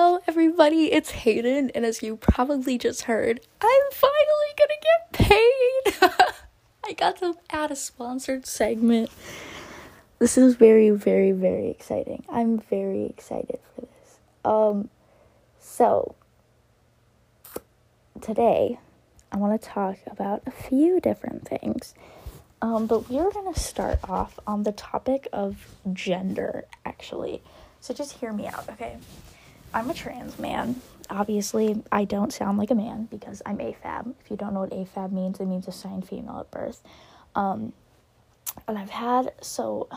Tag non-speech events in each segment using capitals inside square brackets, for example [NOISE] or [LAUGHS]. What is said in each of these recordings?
Hello, everybody, it's Hayden, and as you probably just heard, I'm finally gonna get paid! [LAUGHS] I got to add a sponsored segment. This is very, very, very exciting. I'm very excited for this. Um, so, today, I want to talk about a few different things. Um, but we're gonna start off on the topic of gender, actually. So just hear me out, okay? I'm a trans man. Obviously, I don't sound like a man because I'm AFAB. If you don't know what AFAB means, it means assigned female at birth. Um, and I've had so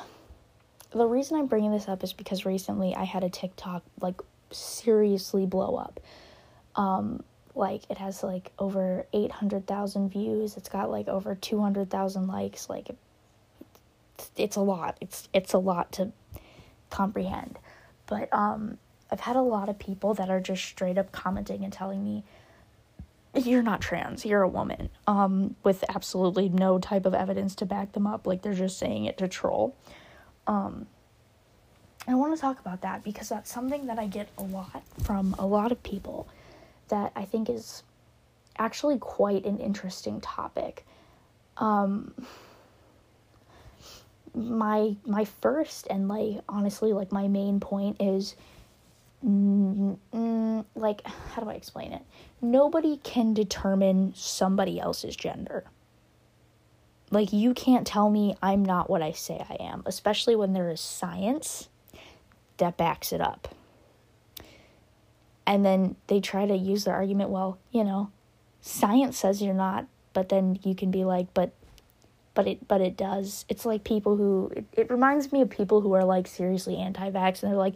the reason I'm bringing this up is because recently I had a TikTok like seriously blow up. Um, like it has like over 800,000 views. It's got like over 200,000 likes. Like it's, a lot. It's it's a lot to comprehend. But um I've had a lot of people that are just straight up commenting and telling me, you're not trans, you're a woman, um, with absolutely no type of evidence to back them up. Like they're just saying it to troll. Um, I want to talk about that because that's something that I get a lot from a lot of people that I think is actually quite an interesting topic. Um, my my first and like honestly like my main point is mm, mm, like how do i explain it? Nobody can determine somebody else's gender. Like you can't tell me i'm not what i say i am especially when there is science that backs it up. And then they try to use their argument well you know science says you're not but then you can be like but but it but it does. It's like people who it, it reminds me of people who are like seriously anti-vax and they're like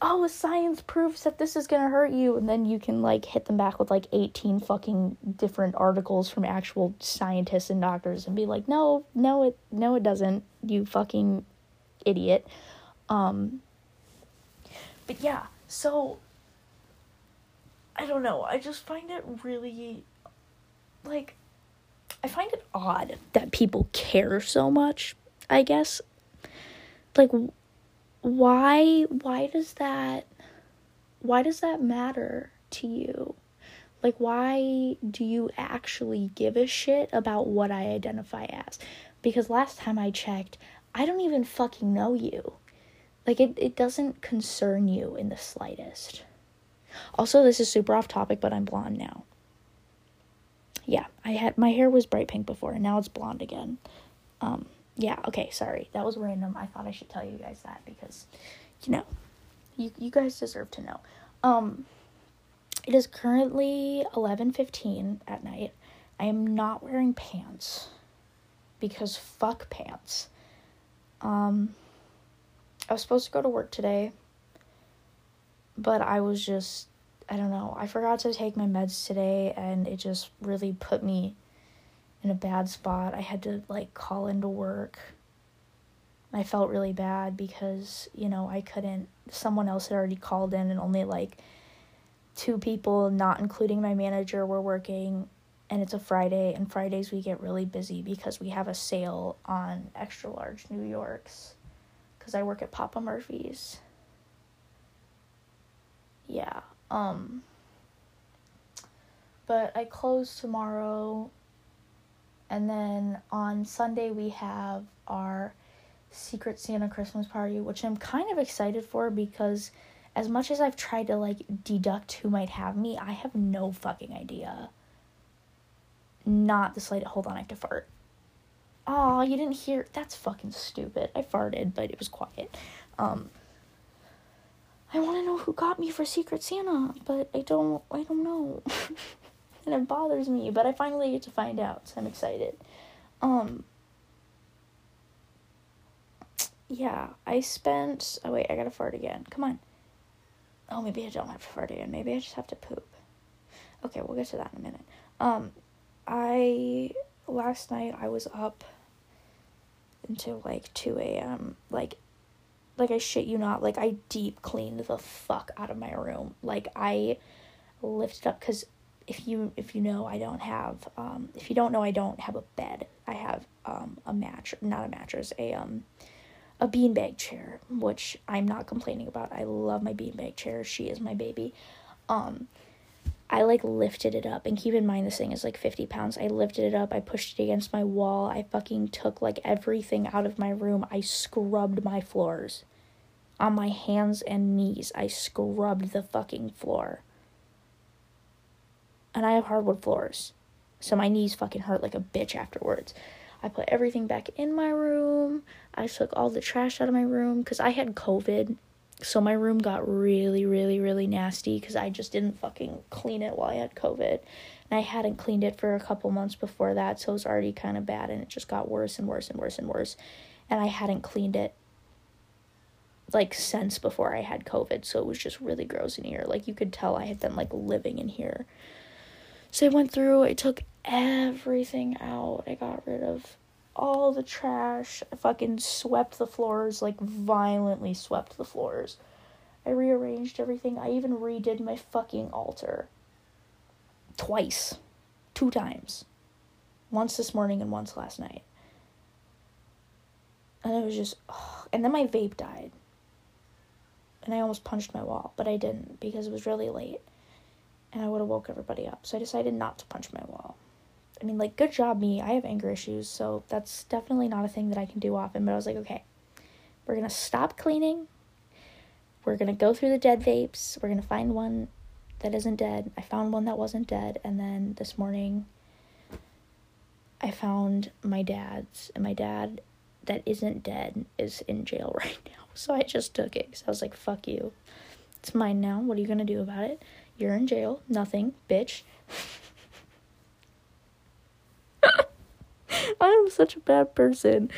oh, science proves that this is gonna hurt you, and then you can like hit them back with like 18 fucking different articles from actual scientists and doctors and be like, no, no, it, no, it doesn't, you fucking idiot. Um, but yeah, so I don't know, I just find it really like I find it odd that people care so much, I guess. Like why why does that why does that matter to you? Like why do you actually give a shit about what I identify as? Because last time I checked, I don't even fucking know you. Like it it doesn't concern you in the slightest. Also, this is super off topic, but I'm blonde now. Yeah, I had my hair was bright pink before, and now it's blonde again. Um, yeah, okay, sorry. That was random. I thought I should tell you guys that because, you know, you, you guys deserve to know. Um, it is currently 11.15 at night. I am not wearing pants because fuck pants. Um, I was supposed to go to work today, but I was just, I don't know, I forgot to take my meds today and it just really put me in a bad spot. I had to like call into work. I felt really bad because, you know, I couldn't someone else had already called in and only like two people, not including my manager, were working and it's a Friday and Fridays we get really busy because we have a sale on extra large New Yorks cuz I work at Papa Murphy's. Yeah. Um but I close tomorrow and then on Sunday, we have our Secret Santa Christmas party, which I'm kind of excited for because as much as I've tried to like deduct who might have me, I have no fucking idea. Not the slightest. Hold on, I have to fart. Oh, you didn't hear? That's fucking stupid. I farted, but it was quiet. Um, I want to know who got me for Secret Santa, but I don't. I don't know. [LAUGHS] and it bothers me, but I finally get to find out, so I'm excited. Um yeah, I spent oh wait, I gotta fart again. Come on. Oh maybe I don't have to fart again. Maybe I just have to poop. Okay, we'll get to that in a minute. Um I last night I was up until like two AM. Like like I shit you not, like I deep cleaned the fuck out of my room. Like I lifted up because if you if you know I don't have um if you don't know I don't have a bed. I have um a mattress, not a mattress, a um a beanbag chair, which I'm not complaining about. I love my beanbag chair. She is my baby. Um, I like lifted it up, and keep in mind this thing is like 50 pounds. I lifted it up, I pushed it against my wall. I fucking took like everything out of my room. I scrubbed my floors. On my hands and knees, I scrubbed the fucking floor. And I have hardwood floors. So my knees fucking hurt like a bitch afterwards. I put everything back in my room. I took all the trash out of my room because I had COVID. So my room got really, really, really nasty because I just didn't fucking clean it while I had COVID. And I hadn't cleaned it for a couple months before that. So it was already kind of bad and it just got worse and worse and worse and worse. And I hadn't cleaned it like since before I had COVID. So it was just really gross in here. Like you could tell I had been like living in here. So I went through, I took everything out. I got rid of all the trash. I fucking swept the floors, like violently swept the floors. I rearranged everything. I even redid my fucking altar. Twice. Two times. Once this morning and once last night. And it was just, ugh. and then my vape died. And I almost punched my wall, but I didn't because it was really late and I would have woke everybody up. So I decided not to punch my wall. I mean, like, good job, me. I have anger issues, so that's definitely not a thing that I can do often. But I was like, okay, we're gonna stop cleaning. We're gonna go through the dead vapes. We're gonna find one that isn't dead. I found one that wasn't dead, and then this morning, I found my dad's, and my dad that isn't dead is in jail [LAUGHS] right now. So I just took it because I was like, fuck you. It's mine now. What are you gonna do about it? You're in jail. Nothing, bitch. [LAUGHS] I'm such a bad person.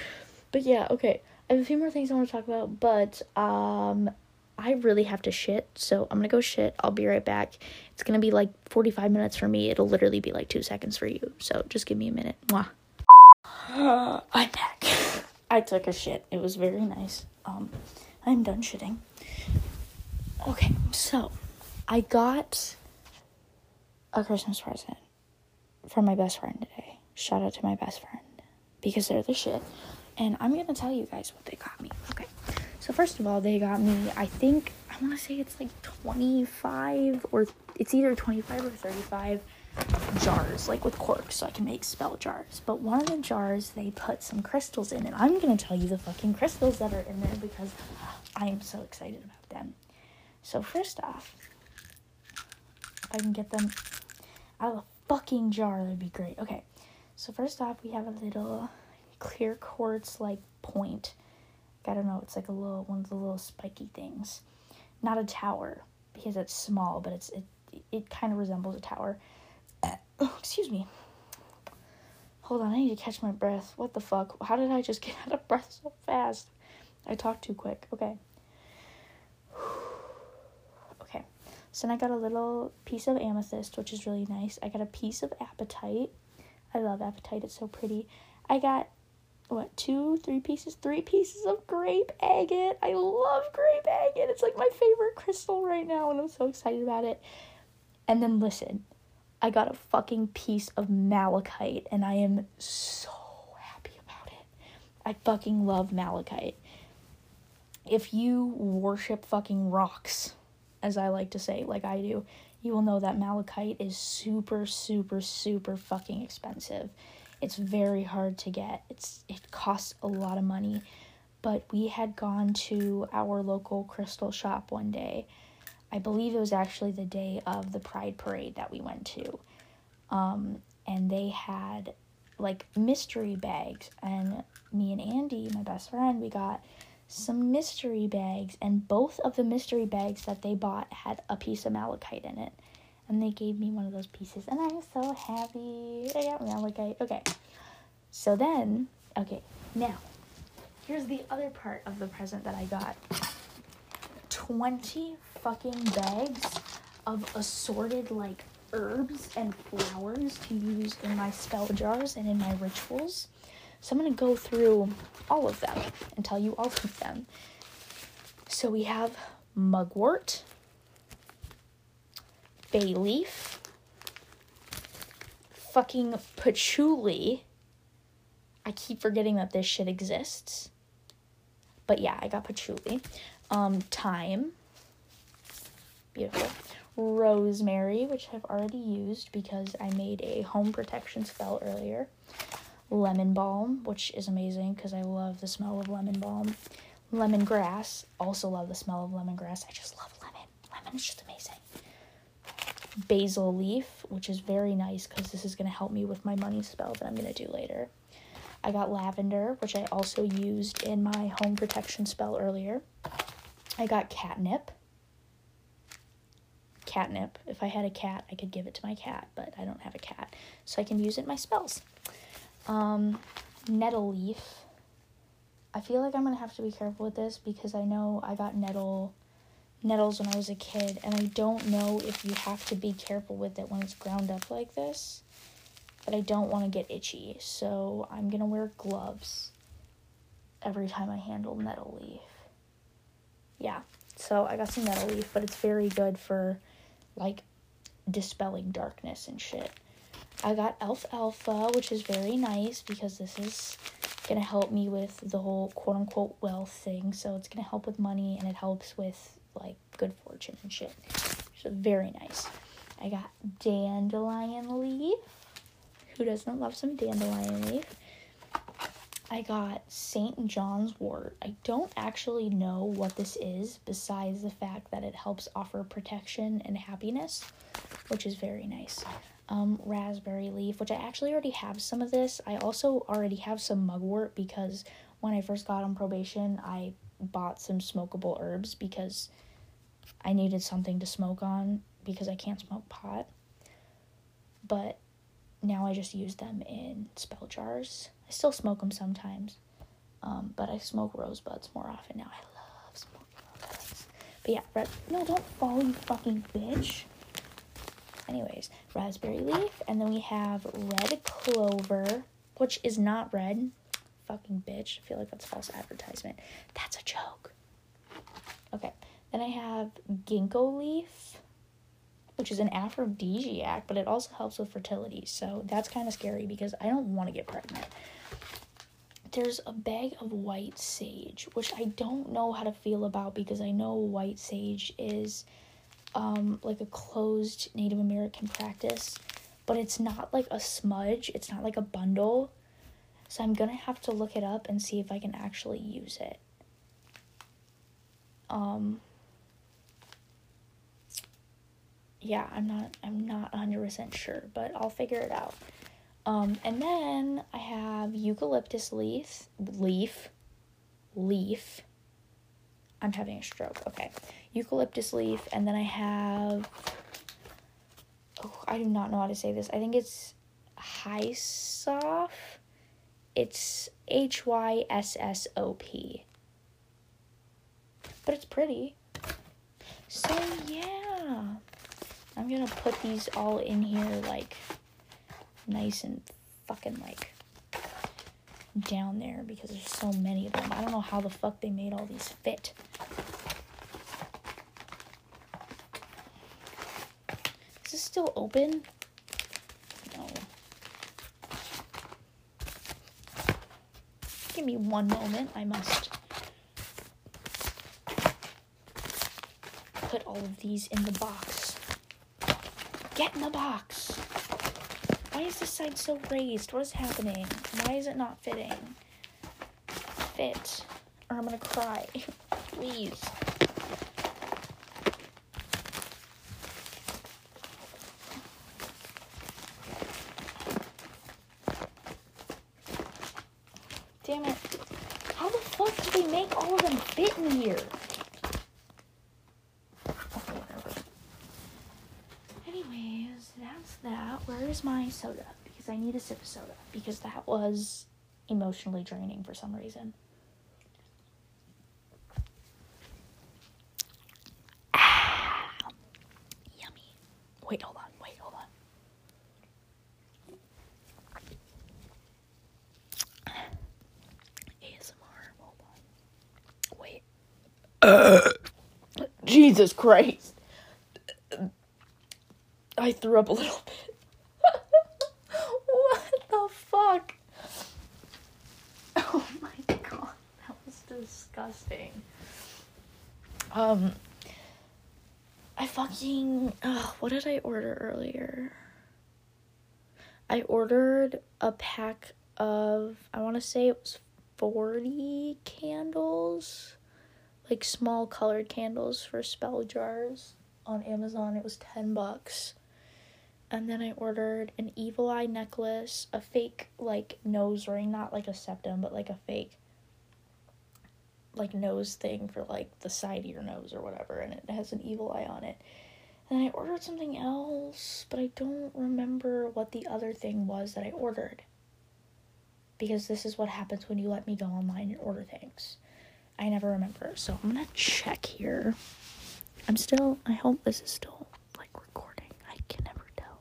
But yeah, okay. I have a few more things I want to talk about, but um I really have to shit, so I'm gonna go shit. I'll be right back. It's gonna be like 45 minutes for me. It'll literally be like two seconds for you. So just give me a minute. Mwah. [SIGHS] I'm back. [LAUGHS] I took a shit. It was very nice. Um, I'm done shitting. Okay, so I got a Christmas present from my best friend today. Shout out to my best friend because they're the shit. And I'm gonna tell you guys what they got me. Okay. So first of all, they got me. I think I want to say it's like 25 or it's either 25 or 35 jars, like with corks, so I can make spell jars. But one of the jars they put some crystals in, and I'm gonna tell you the fucking crystals that are in there because I am so excited about them. So first off, I can get them out of a fucking jar, that'd be great. Okay, so first off, we have a little clear quartz like point. I don't know, it's like a little one of the little spiky things. Not a tower because it's small, but it's it it kind of resembles a tower. Oh, [COUGHS] excuse me. Hold on, I need to catch my breath. What the fuck? How did I just [LAUGHS] get out of breath so fast? I talked too quick. Okay. So then I got a little piece of amethyst, which is really nice. I got a piece of apatite. I love apatite, it's so pretty. I got what two, three pieces, three pieces of grape agate. I love grape agate. It's like my favorite crystal right now, and I'm so excited about it. And then listen, I got a fucking piece of malachite, and I am so happy about it. I fucking love malachite. If you worship fucking rocks, as I like to say, like I do, you will know that malachite is super, super, super fucking expensive. It's very hard to get. It's it costs a lot of money. But we had gone to our local crystal shop one day. I believe it was actually the day of the Pride Parade that we went to. Um, and they had like mystery bags and me and Andy, my best friend, we got some mystery bags, and both of the mystery bags that they bought had a piece of malachite in it. And they gave me one of those pieces, and I'm so happy. I got malachite. Okay. So then, okay, now, here's the other part of the present that I got 20 fucking bags of assorted, like, herbs and flowers to use in my spell jars and in my rituals. So I'm going to go through all of them and tell you all of them. So we have mugwort, bay leaf, fucking patchouli. I keep forgetting that this shit exists. But yeah, I got patchouli. Um, thyme. Beautiful. Rosemary, which I've already used because I made a home protection spell earlier. Lemon balm, which is amazing because I love the smell of lemon balm. Lemongrass, also love the smell of lemongrass. I just love lemon. Lemon is just amazing. Basil leaf, which is very nice because this is going to help me with my money spell that I'm going to do later. I got lavender, which I also used in my home protection spell earlier. I got catnip. Catnip. If I had a cat, I could give it to my cat, but I don't have a cat, so I can use it in my spells. Um, nettle leaf. I feel like I'm gonna have to be careful with this because I know I got nettle nettles when I was a kid, and I don't know if you have to be careful with it when it's ground up like this. But I don't want to get itchy, so I'm gonna wear gloves every time I handle nettle leaf. Yeah, so I got some nettle leaf, but it's very good for like dispelling darkness and shit. I got alfalfa, which is very nice because this is gonna help me with the whole quote unquote wealth thing. So it's gonna help with money and it helps with like good fortune and shit. So very nice. I got dandelion leaf. Who doesn't love some dandelion leaf? I got St. John's wort. I don't actually know what this is besides the fact that it helps offer protection and happiness, which is very nice. Um, raspberry leaf, which I actually already have some of this. I also already have some mugwort because when I first got on probation, I bought some smokable herbs because I needed something to smoke on because I can't smoke pot. But now I just use them in spell jars. I still smoke them sometimes, um, but I smoke rosebuds more often now. I love smoking rosebuds. But yeah, red. No, don't fall, you fucking bitch. Anyways, raspberry leaf, and then we have red clover, which is not red. Fucking bitch. I feel like that's false advertisement. That's a joke. Okay, then I have ginkgo leaf which is an aphrodisiac, but it also helps with fertility. So that's kind of scary because I don't want to get pregnant. There's a bag of white sage, which I don't know how to feel about because I know white sage is um, like a closed Native American practice, but it's not like a smudge, it's not like a bundle. So I'm gonna have to look it up and see if I can actually use it. Um, yeah, I'm not I'm not 100% sure, but I'll figure it out. Um, and then I have eucalyptus leaf, leaf, leaf. I'm having a stroke. Okay. Eucalyptus leaf and then I have Oh, I do not know how to say this. I think it's Hyssop. It's H Y S S O P. But it's pretty. So yeah. I'm gonna put these all in here like nice and fucking like down there because there's so many of them. I don't know how the fuck they made all these fit. This still open? No. Give me one moment. I must put all of these in the box. Get in the box. Why is this side so raised? What is happening? Why is it not fitting? Fit. Or I'm gonna cry. [LAUGHS] Please. Damn it. How the fuck did they make all of them fit in here? Where's my soda? Because I need a sip of soda. Because that was emotionally draining for some reason. Ah, yummy. Wait, hold on. Wait, hold on. ASMR. Hold on. Wait. Uh, Jesus Christ. I threw up a little bit. disgusting. Um, I fucking. Ugh, what did I order earlier? I ordered a pack of, I want to say it was 40 candles, like small colored candles for spell jars on Amazon. It was 10 bucks. And then I ordered an evil eye necklace, a fake like nose ring, not like a septum, but like a fake like nose thing for like the side of your nose or whatever, and it has an evil eye on it. And I ordered something else, but I don't remember what the other thing was that I ordered. Because this is what happens when you let me go online and order things. I never remember. So I'm gonna check here. I'm still, I hope this is still like recording. I can never tell.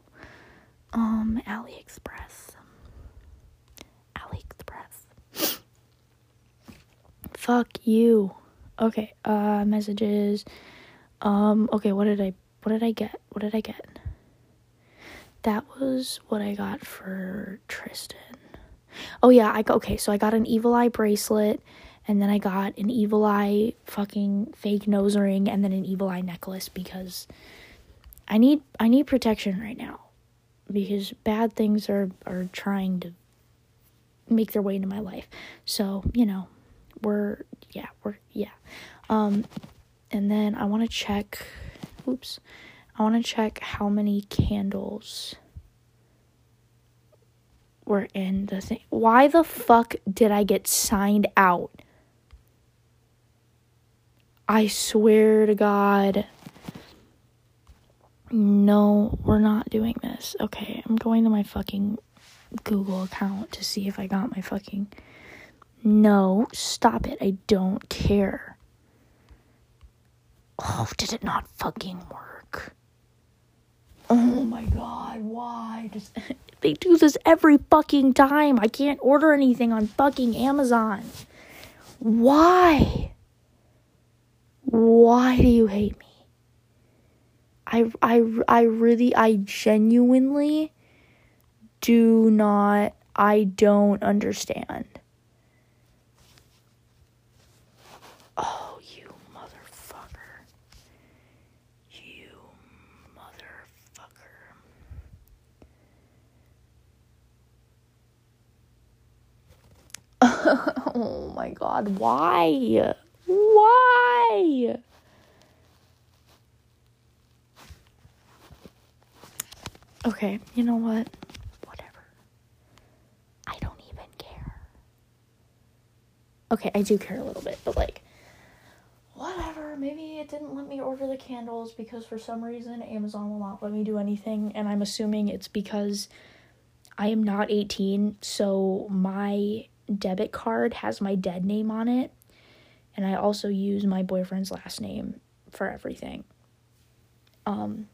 Um, AliExpress. AliExpress. [GASPS] Fuck you. Okay, uh, messages. Um, okay, what did I what did I get? What did I get? That was what I got for Tristan. Oh yeah, I got okay, so I got an evil eye bracelet and then I got an evil eye fucking fake nose ring and then an evil eye necklace because I need I need protection right now because bad things are are trying to make their way into my life. So, you know, we're yeah, we're yeah. Um and then I want to check oops, I want to check how many candles were in the thing. Why the fuck did I get signed out? I swear to God. No, we're not doing this. Okay, I'm going to my fucking Google account to see if I got my fucking. No, stop it. I don't care. Oh, did it not fucking work? Oh my god, why? Just [LAUGHS] they do this every fucking time. I can't order anything on fucking Amazon. Why? Why do you hate me? I I I really I genuinely do not I don't understand. Oh. You motherfucker. You motherfucker. [LAUGHS] oh my god, why? Why? Okay, you know what? Whatever. I don't even care. Okay, I do care a little bit, but like, whatever. Maybe it didn't let me order the candles because for some reason Amazon will not let me do anything, and I'm assuming it's because I am not 18, so my debit card has my dead name on it, and I also use my boyfriend's last name for everything. Um,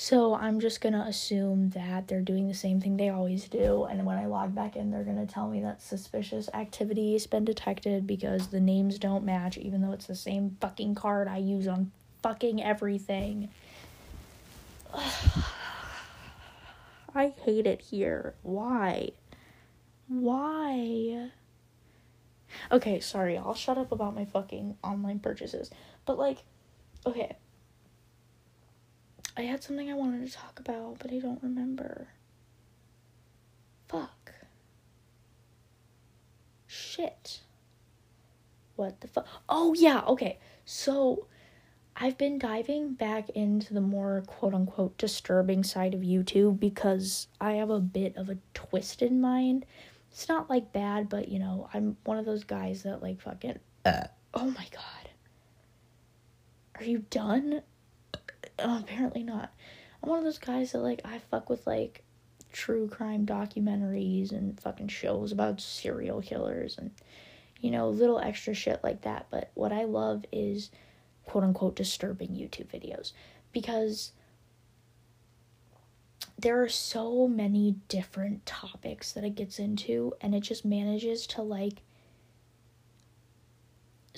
so I'm just gonna assume that they're doing the same thing they always do, and when I log back in, they're gonna tell me that suspicious activity has been detected because the names don't match, even though it's the same fucking card I use on fucking everything. [SIGHS] I hate it here. Why? Why? Okay, sorry, I'll shut up about my fucking online purchases. But, like, okay. I had something I wanted to talk about, but I don't remember. Fuck. Shit. What the fuck? Oh, yeah, okay. So, I've been diving back into the more quote unquote disturbing side of YouTube because I have a bit of a twisted mind it's not like bad, but you know, I'm one of those guys that like fucking. Uh. Oh my god. Are you done? Uh, apparently not. I'm one of those guys that like I fuck with like true crime documentaries and fucking shows about serial killers and you know little extra shit like that. But what I love is quote unquote disturbing YouTube videos because there are so many different topics that it gets into and it just manages to like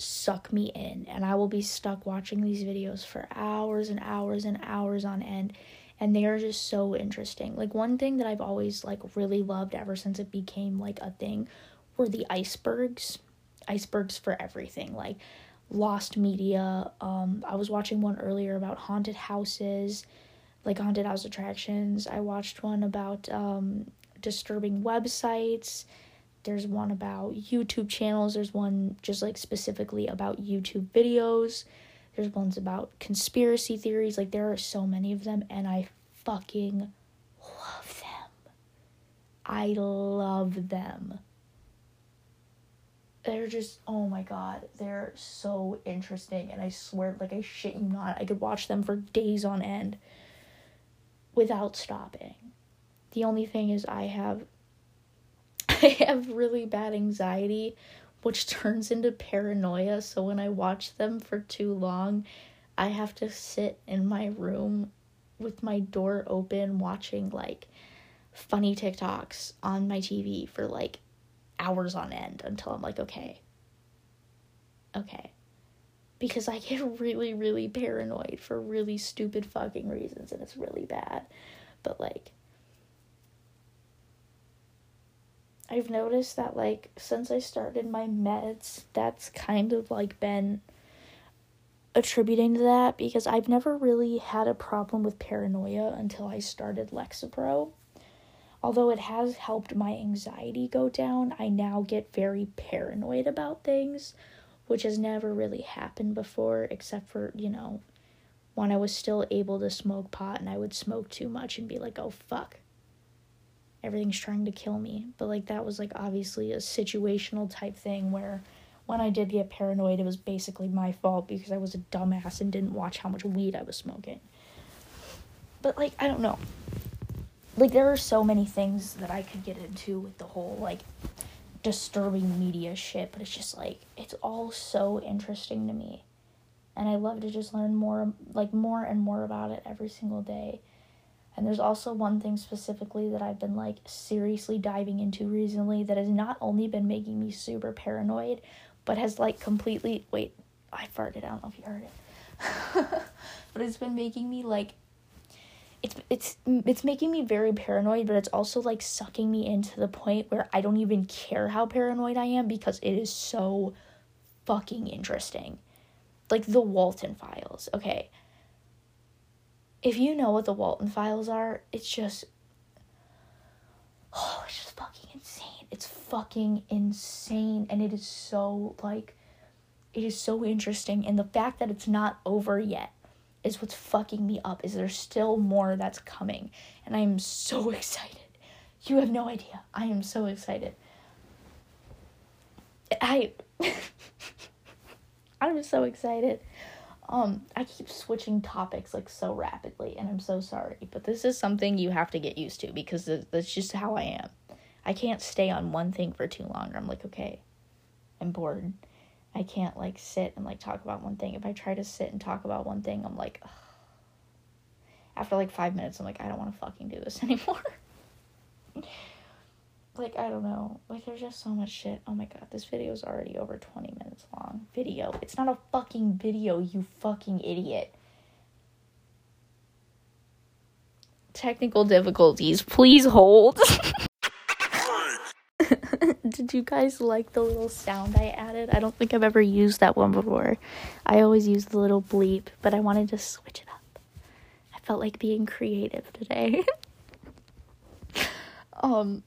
suck me in and I will be stuck watching these videos for hours and hours and hours on end and they are just so interesting. Like one thing that I've always like really loved ever since it became like a thing were the icebergs icebergs for everything. Like lost media. Um, I was watching one earlier about haunted houses, like haunted house attractions. I watched one about um, disturbing websites. There's one about YouTube channels. There's one just like specifically about YouTube videos. There's ones about conspiracy theories. Like there are so many of them, and I fucking love them. I love them they're just oh my god they're so interesting and i swear like i shit you not i could watch them for days on end without stopping the only thing is i have i have really bad anxiety which turns into paranoia so when i watch them for too long i have to sit in my room with my door open watching like funny tiktoks on my tv for like hours on end until I'm like, okay, okay. Because I get really, really paranoid for really stupid fucking reasons and it's really bad. But like, I've noticed that like since I started my meds, that's kind of like been attributing to that because I've never really had a problem with paranoia until I started Lexapro. Although it has helped my anxiety go down, I now get very paranoid about things, which has never really happened before, except for, you know, when I was still able to smoke pot and I would smoke too much and be like, oh fuck, everything's trying to kill me. But like, that was like obviously a situational type thing where when I did get paranoid, it was basically my fault because I was a dumbass and didn't watch how much weed I was smoking. But like, I don't know like there are so many things that I could get into with the whole like disturbing media shit, but it's just like it's all so interesting to me. And I love to just learn more like more and more about it every single day. And there's also one thing specifically that I've been like seriously diving into recently that has not only been making me super paranoid, but has like completely wait, I farted, I don't know if you heard it. [LAUGHS] but it's been making me like it's it's it's making me very paranoid but it's also like sucking me into the point where I don't even care how paranoid I am because it is so fucking interesting. Like the Walten files. Okay. If you know what the Walten files are, it's just oh, it's just fucking insane. It's fucking insane. And it is so like it is so interesting. And the fact that it's not over yet is what's fucking me up is there's still more that's coming. And i am so [LAUGHS] excited. You have no idea. I am so excited. I [LAUGHS] i'm so excited um i keep switching topics like so rapidly and i'm so sorry but this is something you have to get used to because that's just how i am i can't stay on one thing for too long i'm like okay i'm bored I can't like sit and like talk about one thing. If I try to sit and talk about one thing, I'm like, ugh. after like five minutes, I'm like, I don't want to fucking do this [LAUGHS] anymore. Like, I don't know. Like, there's just so much shit. Oh my god, this video is already over 20 minutes long. Video. It's not a fucking video, you fucking idiot. Technical difficulties. Please hold. [LAUGHS] Did you guys like the little sound I added? I don't think I've ever used that one before. I always use the little bleep, but I wanted to switch it up. I felt like being creative today. [LAUGHS] um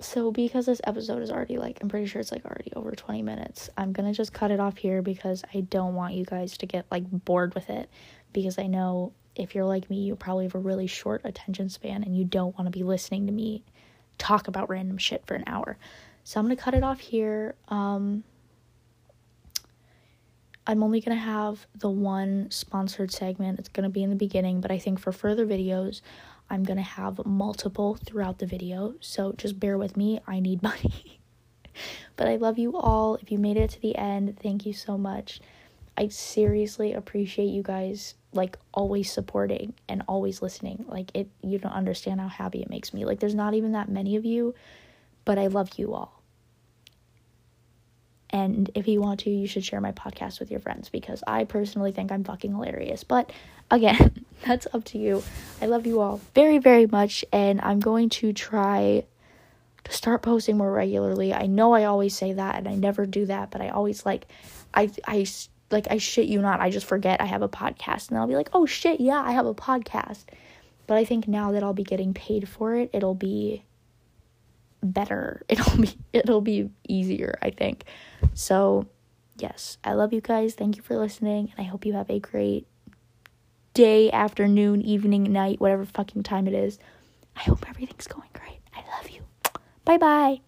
so because this episode is already like I'm pretty sure it's like already over 20 minutes. I'm to just cut it off here because I don't want you guys to get like bored with it because I know if you're like me, you probably have a really short attention span and you don't want to be listening to me talk about random shit for an hour. So I'm to cut it off here. Um, I'm only going to have the one sponsored segment. It's going to be in the beginning, but I think for further videos, I'm going to have multiple throughout the video. So just bear with me. I need [LAUGHS] money. but I love you all. If you made it to the end, thank you so much. I seriously appreciate you guys like always supporting and always listening. Like it you don't understand how happy it makes me. Like there's not even that many of you, but I love you all. And if you want to, you should share my podcast with your friends because I personally think I'm fucking hilarious. But again, [LAUGHS] that's up to you. I love you all very, very much. And I'm going to try to start posting more regularly. I know I always say that and I never do that, but I always like I I like I shit you not, I just forget I have a podcast and I'll be like, "Oh shit, yeah, I have a podcast." But I think now that I'll be getting paid for it, it'll be better. [LAUGHS] It'll be it'll be easier, I think. So, yes, I love you guys. Thank you for listening, and I hope you have a great day, afternoon, evening, night, whatever fucking time it is. I hope everything's going great. I love you. Bye-bye.